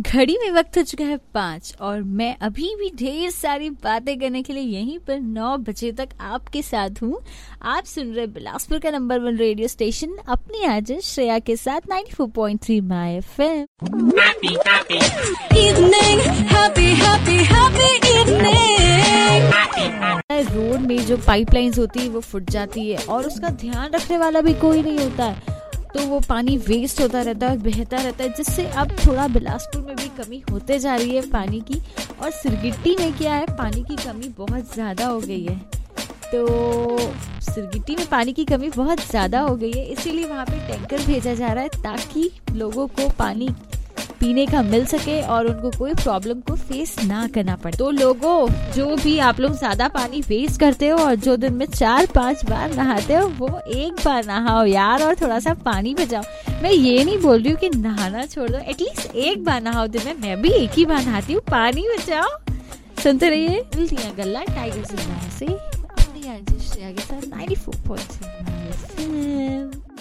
घड़ी में वक्त हो चुका है पाँच और मैं अभी भी ढेर सारी बातें करने के लिए यहीं पर नौ बजे तक आपके साथ हूँ। आप सुन रहे बिलासपुर का नंबर वन रेडियो स्टेशन अपनी आज श्रेया के साथ 94.3 माय एफएम रोड में जो पाइपलाइंस होती है वो फुट जाती है और उसका ध्यान रखने वाला भी कोई नहीं होता है। तो वो पानी वेस्ट होता रहता है बहता रहता है, जिससे अब थोड़ा बिलासपुर में भी कमी होते जा रही है पानी की और सिरगिट्टी में क्या है, पानी की कमी बहुत ज़्यादा हो गई है। तो सिरगिट्टी में पानी की कमी बहुत ज़्यादा हो गई है, इसीलिए वहाँ पे टैंकर भेजा जा रहा है ताकि लोगों को पानी पीने का मिल सके और उनको कोई प्रॉब्लम को फेस ना करना पड़े। तो लोगों, जो भी आप लोग ज़्यादा पानी वेस्ट करते हो और जो दिन में चार पाँच बार नहाते हो, वो एक बार नहाओ यार और थोड़ा सा पानी बचाओ। मैं ये नहीं बोल रही हूँ कि नहाना छोड़ दो एटलीस्ट एक बार नहाओ दिन में। मैं भी एक ही बार नहाती हूँ, पानी बचाओ। सुनते रहिए। है गल्ला, टाइगर से अपनी के साथ 94.7